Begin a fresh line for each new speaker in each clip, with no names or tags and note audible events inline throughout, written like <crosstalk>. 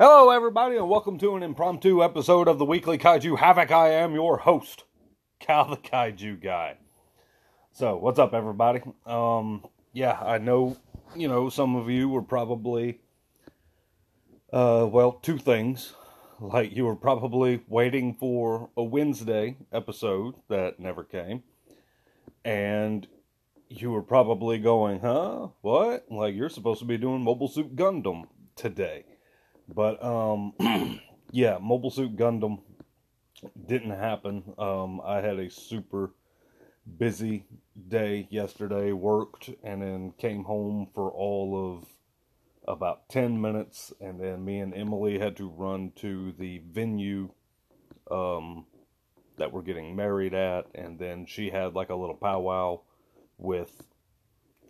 Hello, everybody, and welcome to an impromptu episode of the Weekly Kaiju Havok. I am your host, Kal the Kaiju Guy. So, what's up, everybody? Um, yeah, I know, you know, some of you were probably, uh, well, two things. Like, you were probably waiting for a Wednesday episode that never came, and you were probably going, huh? What? Like, you're supposed to be doing Mobile Suit Gundam today. But um, <clears throat> yeah, Mobile Suit Gundam didn't happen. Um, I had a super busy day yesterday, worked, and then came home for all of about 10 minutes. And then me and Emily had to run to the venue um, that we're getting married at. And then she had like a little powwow with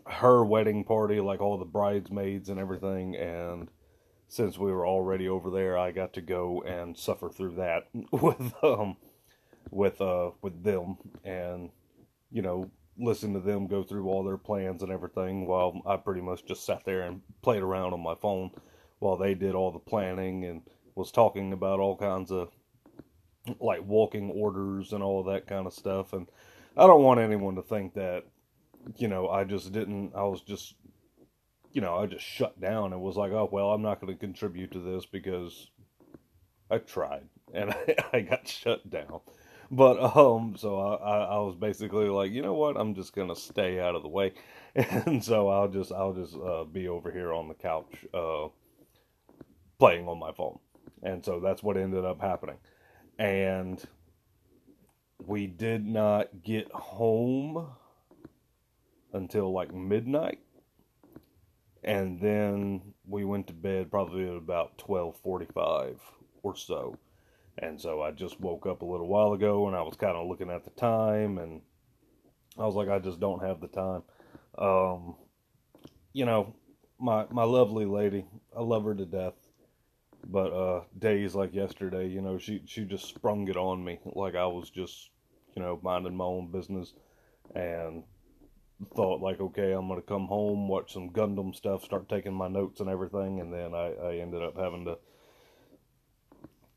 her wedding party, like all the bridesmaids and everything. And since we were already over there, I got to go and suffer through that <laughs> with um with uh with them and you know listen to them go through all their plans and everything while I pretty much just sat there and played around on my phone while they did all the planning and was talking about all kinds of like walking orders and all that kind of stuff. And I don't want anyone to think that you know I just didn't I was just you know, I just shut down and was like, oh, well, I'm not going to contribute to this because I tried and I, <laughs> I got shut down. But, um, so I, I, was basically like, you know what, I'm just going to stay out of the way. <laughs> And so I'll just, I'll just, uh, be over here on the couch, uh, playing on my phone. And so that's what ended up happening. And we did not get home until like midnight and then we went to bed probably at about 12:45 or so. And so I just woke up a little while ago and I was kind of looking at the time and I was like I just don't have the time. Um you know, my my lovely lady, I love her to death. But uh days like yesterday, you know, she she just sprung it on me like I was just, you know, minding my own business and thought like, okay, I'm gonna come home, watch some Gundam stuff, start taking my notes and everything, and then I, I ended up having to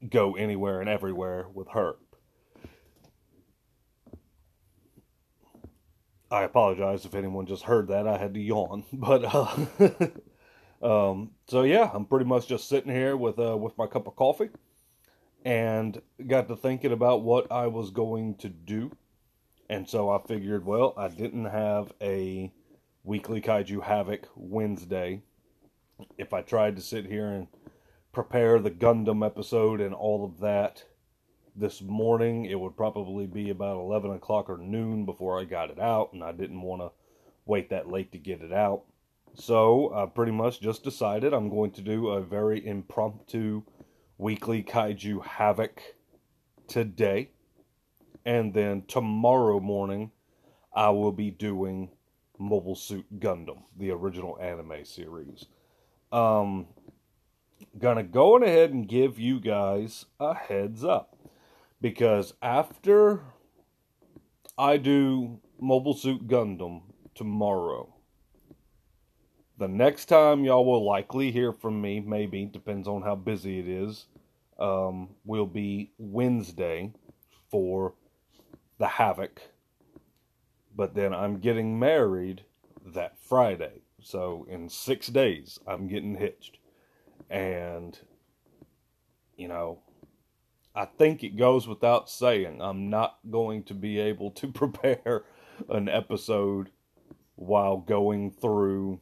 go anywhere and everywhere with her. I apologize if anyone just heard that. I had to yawn, <laughs> but uh, <laughs> um, so yeah, I'm pretty much just sitting here with uh, with my cup of coffee, and got to thinking about what I was going to do and so I figured, well, I didn't have a weekly Kaiju Havok Wednesday. If I tried to sit here and prepare the Gundam episode and all of that this morning, it would probably be about 11 o'clock or noon before I got it out, and I didn't want to wait that late to get it out. So I pretty much just decided I'm going to do a very impromptu weekly Kaiju Havok today and then tomorrow morning I will be doing Mobile Suit Gundam, the original anime series. Um, gonna go on ahead and give you guys a heads up because after I do Mobile Suit Gundam tomorrow, the next time y'all will likely hear from me, maybe depends on how busy it is, um, will be Wednesday for the Havok. But then I'm getting married that Friday. So in six days, I'm getting hitched. And, you know, I think it goes without saying, I'm not going to be able to <laughs> prepare an episode while going through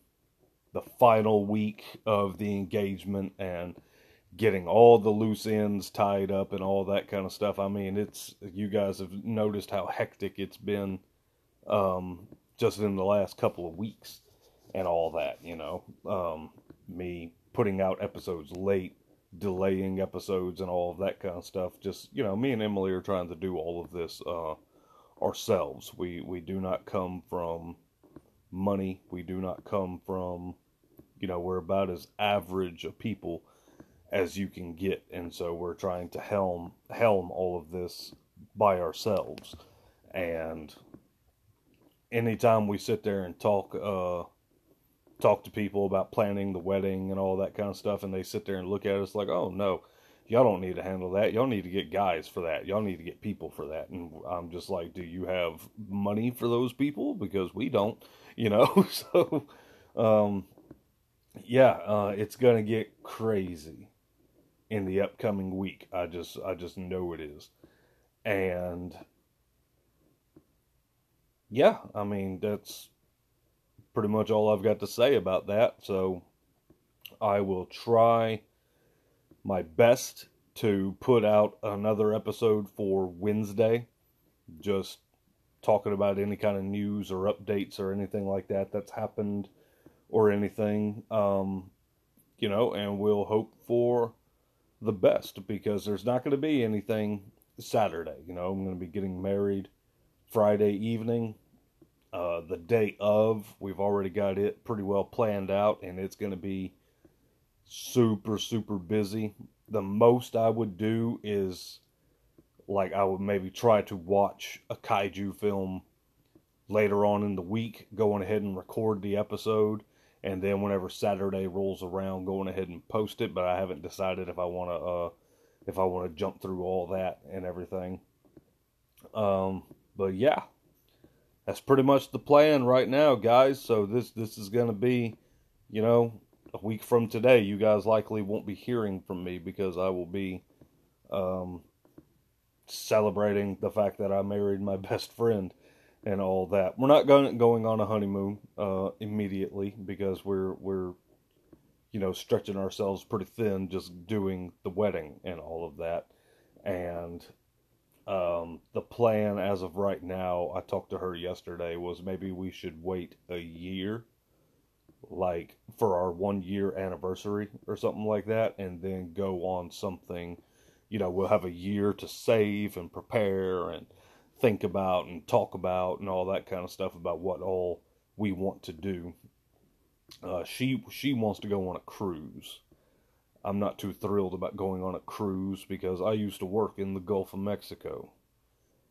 the final week of the engagement and getting all the loose ends tied up and all that kind of stuff. I mean, it's you guys have noticed how hectic it's been um, just in the last couple of weeks and all that. You know, um, me putting out episodes late, delaying episodes, and all of that kind of stuff. Just you know, me and Emily are trying to do all of this uh, ourselves. We we do not come from money. We do not come from you know we're about as average a people as you can get, and so we're trying to helm helm all of this by ourselves. And anytime we sit there and talk, uh, talk to people about planning the wedding and all that kind of stuff, and they sit there and look at us like, "Oh no, y'all don't need to handle that. Y'all need to get guys for that. Y'all need to get people for that." And I'm just like, "Do you have money for those people? Because we don't, <laughs> you know." <laughs> so, um, yeah, uh, it's gonna get crazy in the upcoming week. I just, I just know it is, and yeah, I mean that's pretty much all I've got to say about that. So I will try my best to put out another episode for Wednesday, just talking about any kind of news or updates or anything like that that's happened or anything. Um, you know, and we'll hope for the best because there's not going to be anything Saturday. You know, I'm going to be getting married Friday evening uh, the day of. We've already got it pretty well planned out, and it's going to be super, super busy. The most I would do is like I would maybe try to watch a kaiju film later on in the week, going ahead and record the episode, and then whenever Saturday rolls around, going ahead and post it. But I haven't decided if I want to uh, if I want to jump through all that and everything. Um, but yeah, that's pretty much the plan right now, guys. So this this is to be, you know, a week from today. You guys likely won't be hearing from me because I will be um, celebrating the fact that I married my <laughs> best friend and all that. We're not going going on a honeymoon uh, immediately because we're we're you know stretching ourselves pretty thin just doing the wedding and all of that. And um, the plan as of right now, I talked to her yesterday, was maybe we should wait a year, like for our one year anniversary or something like that, and then go on something. You know, we'll have a year to save and prepare and think about and talk about and all that kind of stuff about what all we want to do. Uh, she she wants to go on a cruise. I'm not too thrilled about going on a cruise because I used to work in the Gulf of Mexico.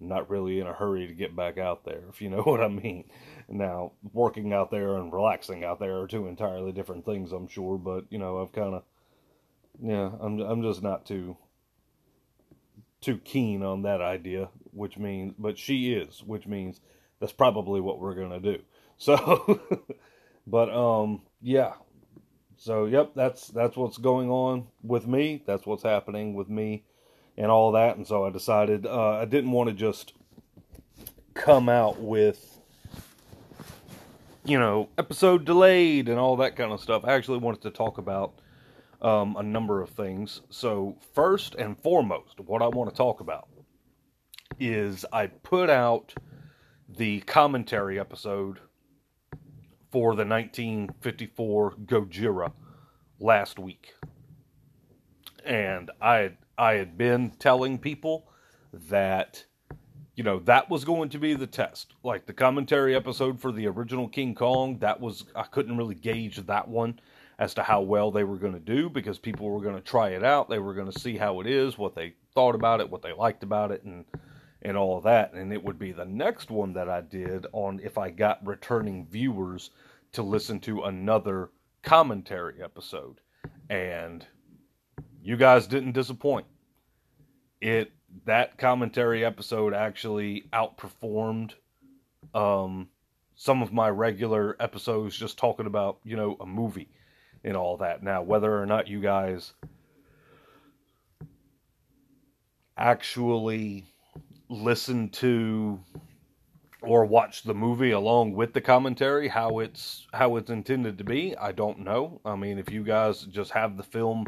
not really in a hurry to get back out there, if you know <laughs> what I mean. Now, working out there and relaxing out there are two entirely different things, I'm sure, but you know, I've kind of yeah, I'm I'm just not too too keen on that idea, which means but she is, which means that's probably what we're going to do. <laughs> So but um yeah, so yep, that's that's what's going on with me. That's what's happening with me and all that. And so I decided uh, I didn't want to just come out with you know episode delayed and all that kind of stuff. I actually wanted to talk about um, a number of things. So first and foremost, what I want to talk about is I put out the commentary episode for the 1954 Gojira last week. And I I had been telling people that you know that was going to be the test. Like the commentary episode for the original King Kong, that was I couldn't really gauge that one as to how well they were going to do because people were going to try it out. They were going to see how it is, what they thought about it, what they liked about it and and all of that. And it would be the next one that I did on if I got returning viewers to listen to another commentary episode. And you guys didn't disappoint. It that commentary episode actually outperformed um, some of my regular episodes just talking about, you know, a movie and all that. Now, whether or not you guys actually listen to or watch the movie along with the commentary how it's how it's intended to be i don't know. I mean if you guys just have the film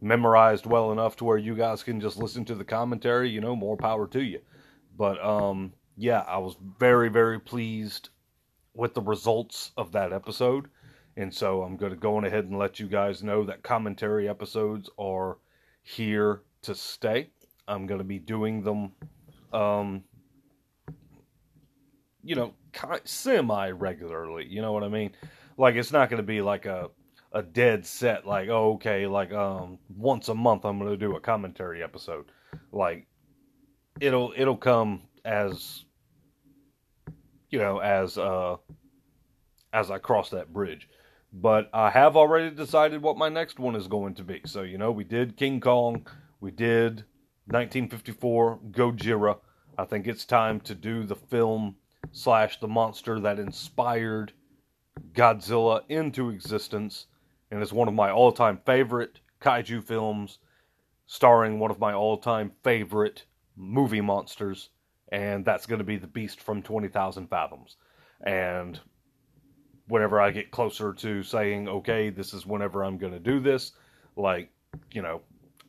memorized well enough to where you guys can just listen to the commentary you know more power to you. But um yeah i was very very pleased with the results of that episode. And so i'm going to go on ahead and let you guys know that commentary episodes are here to stay. I'm going to be doing them um you know, semi regularly. You know what I mean? Like it's not going to be like a a dead set. Like oh, okay, like um once a month I'm going to do a commentary episode. Like it'll it'll come as you know as uh as I cross that bridge. But I have already decided what my next one is going to be. So, you know, we did King Kong, we did 1954 Gojira. I think it's time to do the film slash the monster that inspired Godzilla into existence and is one of my all time favorite kaiju films, starring one of my all time favorite movie monsters, and that's going to be The Beast from 20,000 Fathoms. And whenever I get closer to saying, okay, this is whenever I'm going to do this, like, you know,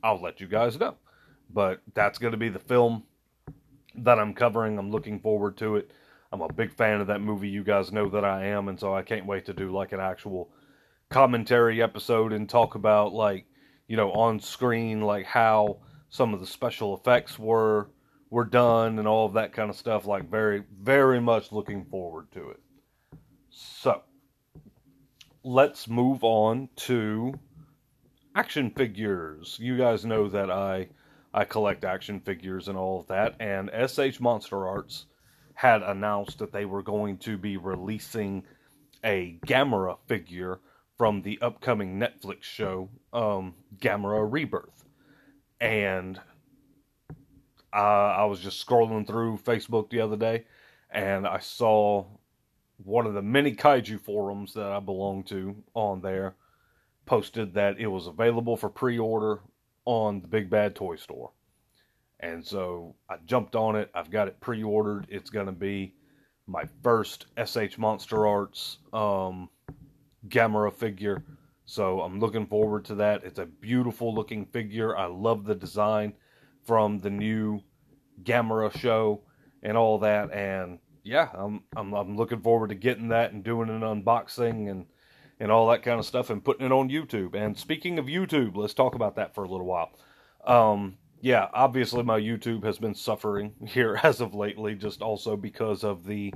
I'll let you guys know. But that's going to be the film that I'm covering. I'm looking forward to it. I'm a big fan of that movie. You guys know that I am, and so I can't wait to do like an actual commentary episode and talk about like, you know, on screen like how some of the special effects were were done and all of that kind of stuff. Like very very much looking forward to it. So, let's move on to action figures. You guys know that I I collect action figures and all of that, and SH Monster Arts had announced that they were going to be releasing a Gamera figure from the upcoming Netflix show, um, Gamera Rebirth. And I was just scrolling through Facebook the other day, and I saw one of the many kaiju forums that I belong to on there posted that it was available for pre order on the Big Bad Toy Store. And so I jumped on it. I've got it pre ordered. It's going to be my first SH Monster Arts um, Gamera figure. So I'm looking forward to that. It's a beautiful looking figure. I love the design from the new Gamera show and all that. And yeah, I'm, I'm I'm looking forward to getting that and doing an unboxing and and all that kind of stuff and putting it on YouTube. And speaking of YouTube, let's talk about that for a little while. Um, yeah, obviously my YouTube has been suffering <laughs> here as of lately, just also because of the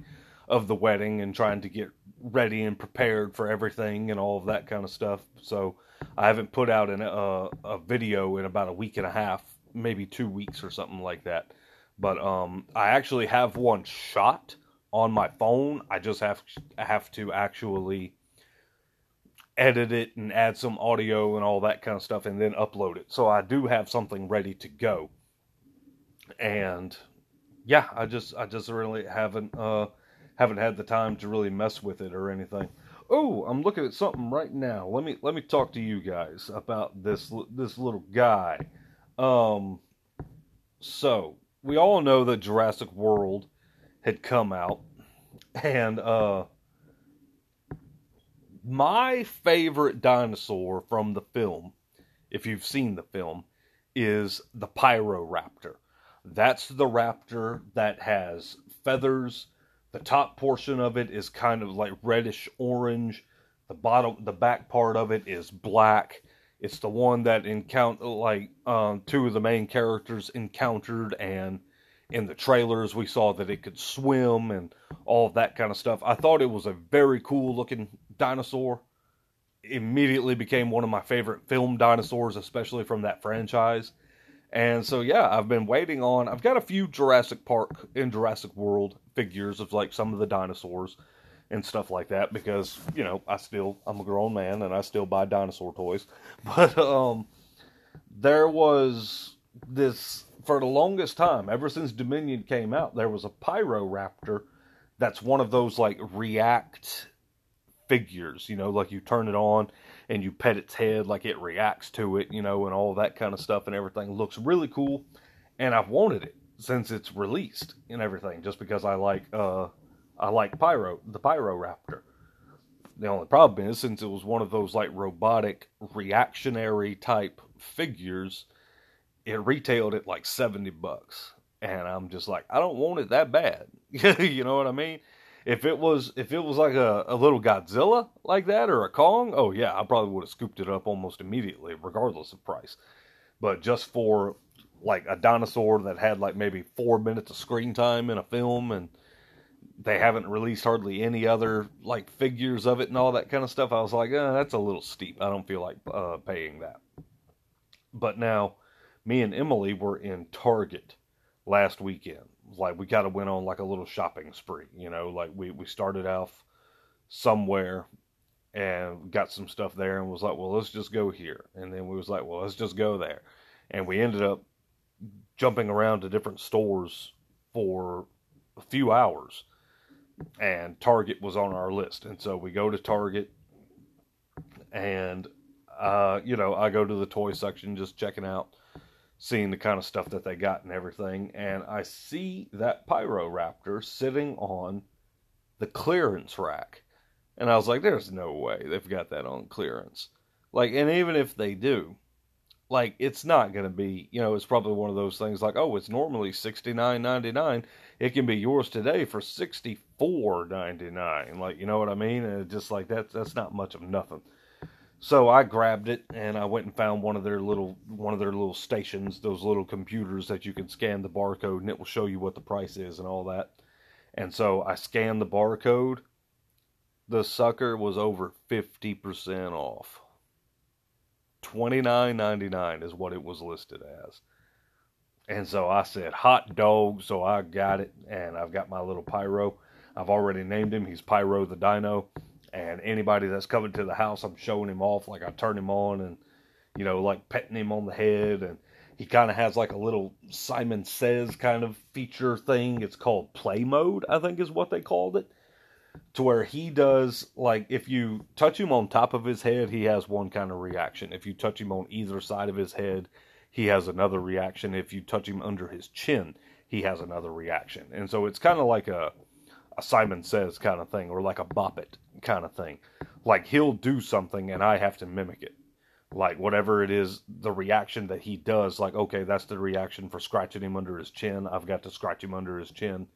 of the wedding and trying to get ready and prepared for everything and all of that kind of stuff. So I haven't put out an, uh, a video in about a week and a half, maybe two weeks or something like that. But um, I actually have one shot on my phone. I just have have to actually edit it and add some audio and all that kind of stuff and then upload it. So I do have something ready to go. And yeah, I just I just really haven't uh haven't had the time to really mess with it or anything. Oh, I'm looking at something right now. Let me let me talk to you guys about this this little guy. Um so we all know that Jurassic World had come out, and uh, my favorite dinosaur from the film, if you've seen the film, is the Pyroraptor. That's the raptor that has feathers. The top portion of it is kind of like reddish orange. The bottom, the back part of it is black it's the one that encounter like um, two of the main characters encountered, and in the trailers we saw that it could swim and all of that kind of stuff. I thought it was a very cool looking dinosaur. Immediately became one of my favorite film dinosaurs, especially from that franchise. And so yeah, I've been waiting on. I've got a few Jurassic Park and Jurassic World figures of like some of the dinosaurs and stuff like that because you know I still I'm a grown man and I still buy dinosaur toys. <laughs> But um, there was this for the longest time, ever since Dominion came out, there was a Pyroraptor that's one of those like react figures, you know, like you turn it on and you pet its head like it reacts to it, you know, and all that kind of stuff and everything looks really cool. And I've wanted it since it's released and everything, just because I like uh I like Pyro, the Pyroraptor. The only problem is, since it was one of those like robotic reactionary type figures, it retailed at like 70 bucks. And I'm just like, I don't want it that bad. <laughs> you know what I mean? If it was if it was like a, a little Godzilla like that or a Kong, oh yeah, I probably would have scooped it up almost immediately, regardless of price. But just for like a dinosaur that had like maybe four minutes of screen time in a film and they haven't released hardly any other like figures of it and all that kind of stuff. I was like, eh, that's a little steep. I don't feel like uh, paying that. But now, me and Emily were in Target last weekend. Like we kind of went on like a little shopping spree, you know. Like we we started off somewhere and got some stuff there and was like, well, let's just go here. And then we was like, well, let's just go there. And we ended up jumping around to different stores for a few hours. And Target was on our list. And so we go to Target and, uh, you know, I go to the toy section just checking out, seeing the kind of stuff that they got and everything. And I see that Pyroraptor sitting on the clearance rack. And I was like, there's no way they've got that on clearance. Like, and even if they do, like it's not going to be you know it's probably one of those things like oh it's normally 69.99 it can be yours today for 64.99 like you know what i mean and just like that's that's not much of nothing so i grabbed it and i went and found one of their little one of their little stations those little computers that you can scan the barcode and it will show you what the price is and all that and so i scanned the barcode the sucker was over 50% off Twenty nine ninety nine is what it was listed as. And so I said hot dog, so I got it, and I've got my little Pyro. I've already named him. He's Pyro the Dino. And anybody that's coming to the house, I'm showing him off. Like I turn him on and, you know, like petting him on the head. And he kind of has like a little Simon Says kind of feature thing. It's called play mode, I think is what they called it to where he does like if you touch him on top of his head, he has one kind of reaction. If you touch him on either side of his head, he has another reaction. If you touch him under his chin, he has another reaction. And so it's kind of like a a Simon Says kind of thing, or like a Bop It kind of thing. Like he'll do something and I have to mimic it. Like whatever it is, the reaction that he does, like, okay, that's the reaction for scratching him under his chin. I've got to scratch him under his chin.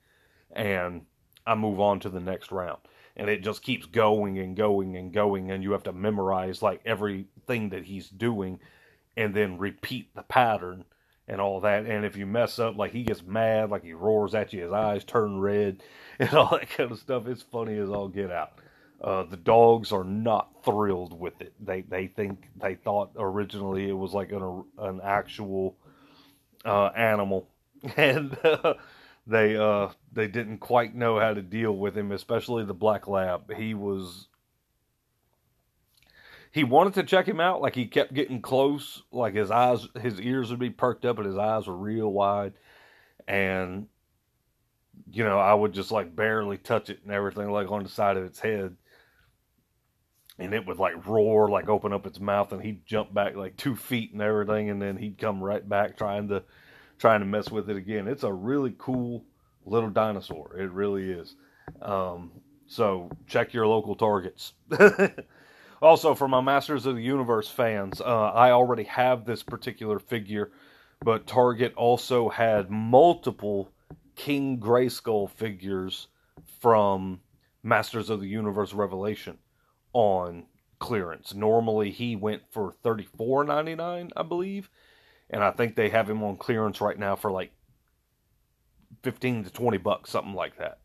And I move on to the next round. And it just keeps going and going and going, and you have to memorize like everything that he's doing and then repeat the pattern and all that. And if you mess up, like he gets mad, like he roars at you, his eyes turn red, <laughs> and all that kind of stuff. It's funny as all get out. Uh, the dogs are not thrilled with it. They they think they thought originally it was like an an actual uh, animal, <laughs> and uh, they uh they didn't quite know how to deal with him, especially the black lab. He was he wanted to check him out, like he kept getting close, like his eyes his ears would be perked up and his eyes were real wide and you know, I would just like barely touch it and everything like on the side of its head. And it would like roar, like open up its mouth, and he'd jump back like two feet and everything, and then he'd come right back trying to trying to mess with it again. It's a really cool little dinosaur. It really is. Um, so check your local targets. <laughs> also, for my Masters of the Universe fans, uh, I already have this particular figure, but Target also had multiple King Grayskull figures from Masters of the Universe Revelation on clearance. Normally, he went for thirty four ninety nine, I believe and I think they have him on clearance right now for like 15 to 20 bucks, something like that.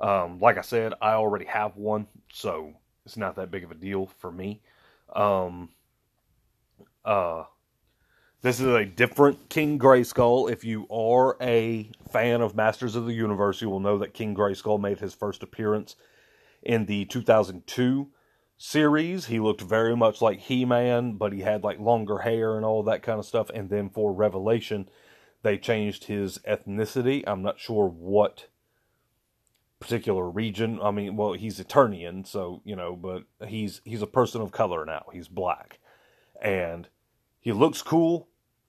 Um, like I said, I already have one, so it's not that big of a deal for me. Um, uh, this is a different King Grayskull. If you are a fan of Masters of the Universe, you will know that King Grayskull made his first appearance in the 2002 series, he looked very much like He Man, but he had like longer hair and all that kind of stuff. And then for Revelation, they changed his ethnicity. I'm not sure what particular region. I mean, well, he's Eternian, so you know, but he's he's a person of color now. He's black, and he looks cool,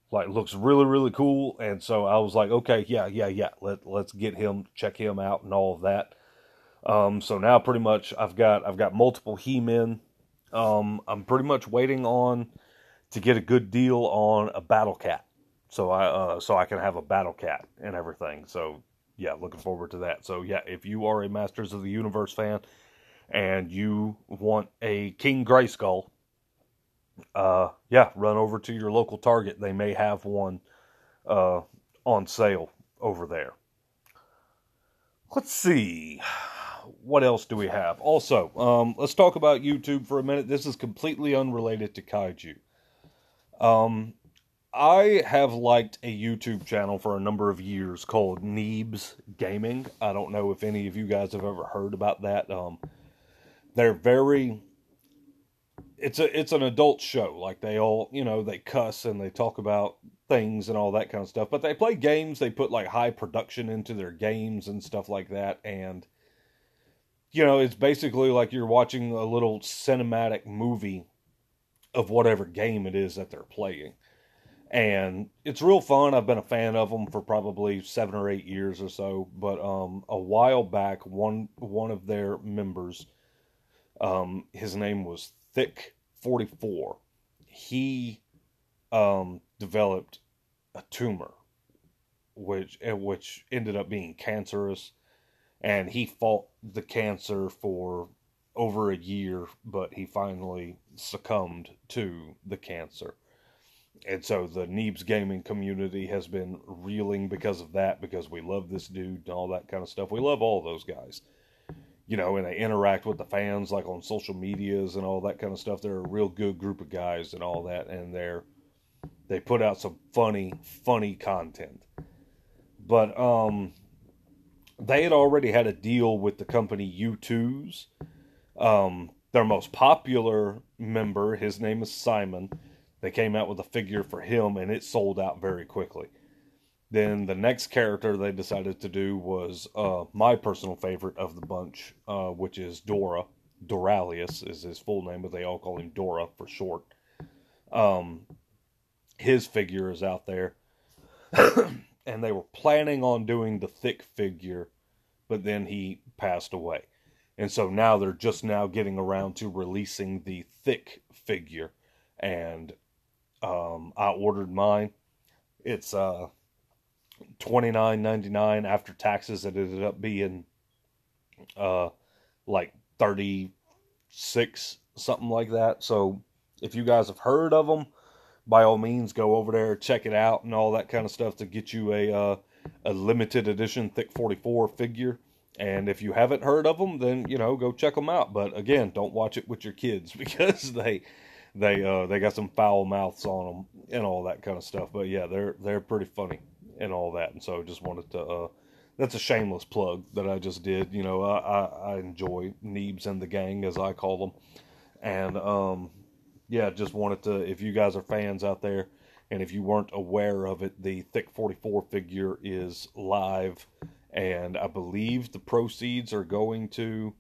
like looks really really cool. And so I was like, okay, yeah, yeah, yeah. Let let's get him, check him out, and all of that. Um, so now pretty much I've got I've got multiple He-Men. Um, I'm pretty much waiting on to get a good deal on a Battle Cat, so I uh, so I can have a Battle Cat and everything. So yeah, looking forward to that. So yeah, if you are a Masters of the Universe fan and you want a King Grayskull, uh, yeah, run over to your local Target. They may have one uh, on sale over there. Let's see what else do we have? Also, um, let's talk about YouTube for a minute. This is completely unrelated to kaiju. Um, I have liked a YouTube channel for a number of years called Neebs Gaming. I don't know if any of you guys have ever heard about that. Um, they're very it's a it's an adult show. Like they all, you know, they cuss and they talk about things and all that kind of stuff. But they play games. They put like high production into their games and stuff like that. And you know, it's basically like you're watching a little cinematic movie of whatever game it is that they're playing. And it's real fun. I've been a fan of them for probably seven or eight years or so. But um, a while back, one one of their members, um, his name was Thick Forty Four. He um, developed a tumor, which which ended up being cancerous, and he fought the cancer for over a year, but he finally succumbed to the cancer. And so the Neebs gaming community has been reeling because of that, because we love this dude and all that kind of stuff. We love all those guys. You know, and they interact with the fans like on social medias and all that kind of stuff. They're a real good group of guys and all that, and they're they put out some funny, funny content. But um they had already had a deal with the company Youtooz um, their most popular member, his name is Simon. They came out with a figure for him, and it sold out very quickly. Then the next character they decided to do was uh, my personal favorite of the bunch, uh, which is Dora. Doraleous is his full name, but they all call him Dora for short. Um, his figure is out there. <coughs> and they were planning on doing the thick figure, but then he passed away. And so now they're just now getting around to releasing the thick figure. And um, I ordered mine. It's uh, twenty nine ninety nine after taxes. It ended up being uh, like thirty six something like that. So if you guys have heard of them, by all means go over there check it out and all that kind of stuff to get you a uh, a limited edition thick forty four figure. And if you haven't heard of them, then you know go check them out. But again, don't watch it with your kids <laughs> because they they uh, they got some foul mouths on them and all that kind of stuff. But yeah, they're they're pretty funny and all that. And so I just wanted to. Uh, that's a shameless plug that I just did. You know, I, I, I enjoy Neebs and the gang as I call them, and um, yeah, just wanted to. If you guys are fans out there, and if you weren't aware of it, the Thick 44 figure is live and I believe the proceeds are going to.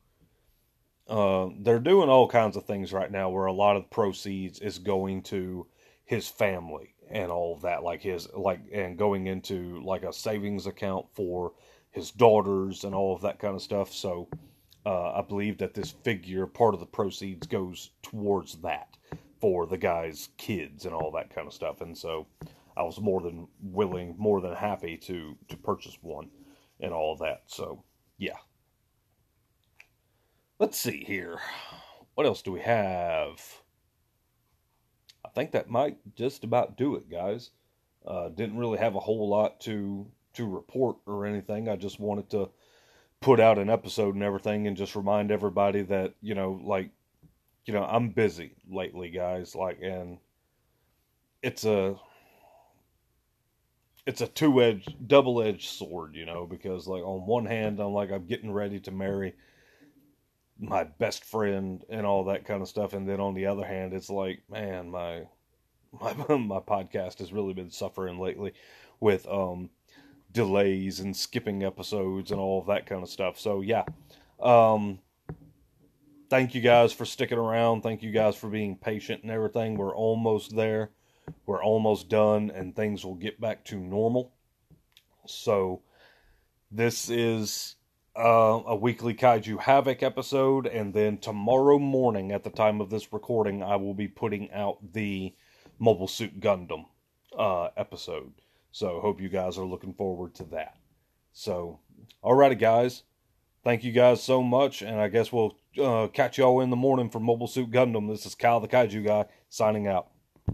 Uh, they're doing all kinds of things right now where a lot of proceeds is going to his family and all of that, like his like and going into like a savings account for his daughters and all of that kind of stuff. So uh, I believe that this figure, part of the proceeds, goes towards that for the guy's kids and all that kind of stuff. And so I was more than willing, more than happy to to purchase one and all of that. So, yeah. Let's see here. What else do we have? I think that might just about do it, guys. Uh, didn't really have a whole lot to to report or anything. I just wanted to put out an episode and everything, and just remind everybody that you know, like, you know, I'm busy lately, guys. Like, and it's a it's a two edged, double edged sword, you know, because like on one hand, I'm like I'm getting ready to marry my best friend and all that kind of stuff, and then on the other hand, it's like, man, my my <laughs> my podcast has really been suffering lately with um delays and skipping episodes and all of that kind of stuff. So yeah, um, thank you guys for sticking around. Thank you guys for being patient and everything. We're almost there we're almost done and things will get back to normal. So, this is uh, a weekly Kaiju Havok episode, and then tomorrow morning, at the time of this recording, I will be putting out the Mobile Suit Gundam uh, episode. So, hope you guys are looking forward to that. So, alrighty, guys. Thank you guys so much, and I guess we'll uh, catch y'all in the morning for Mobile Suit Gundam. This is Kyle the Kaiju Guy signing out.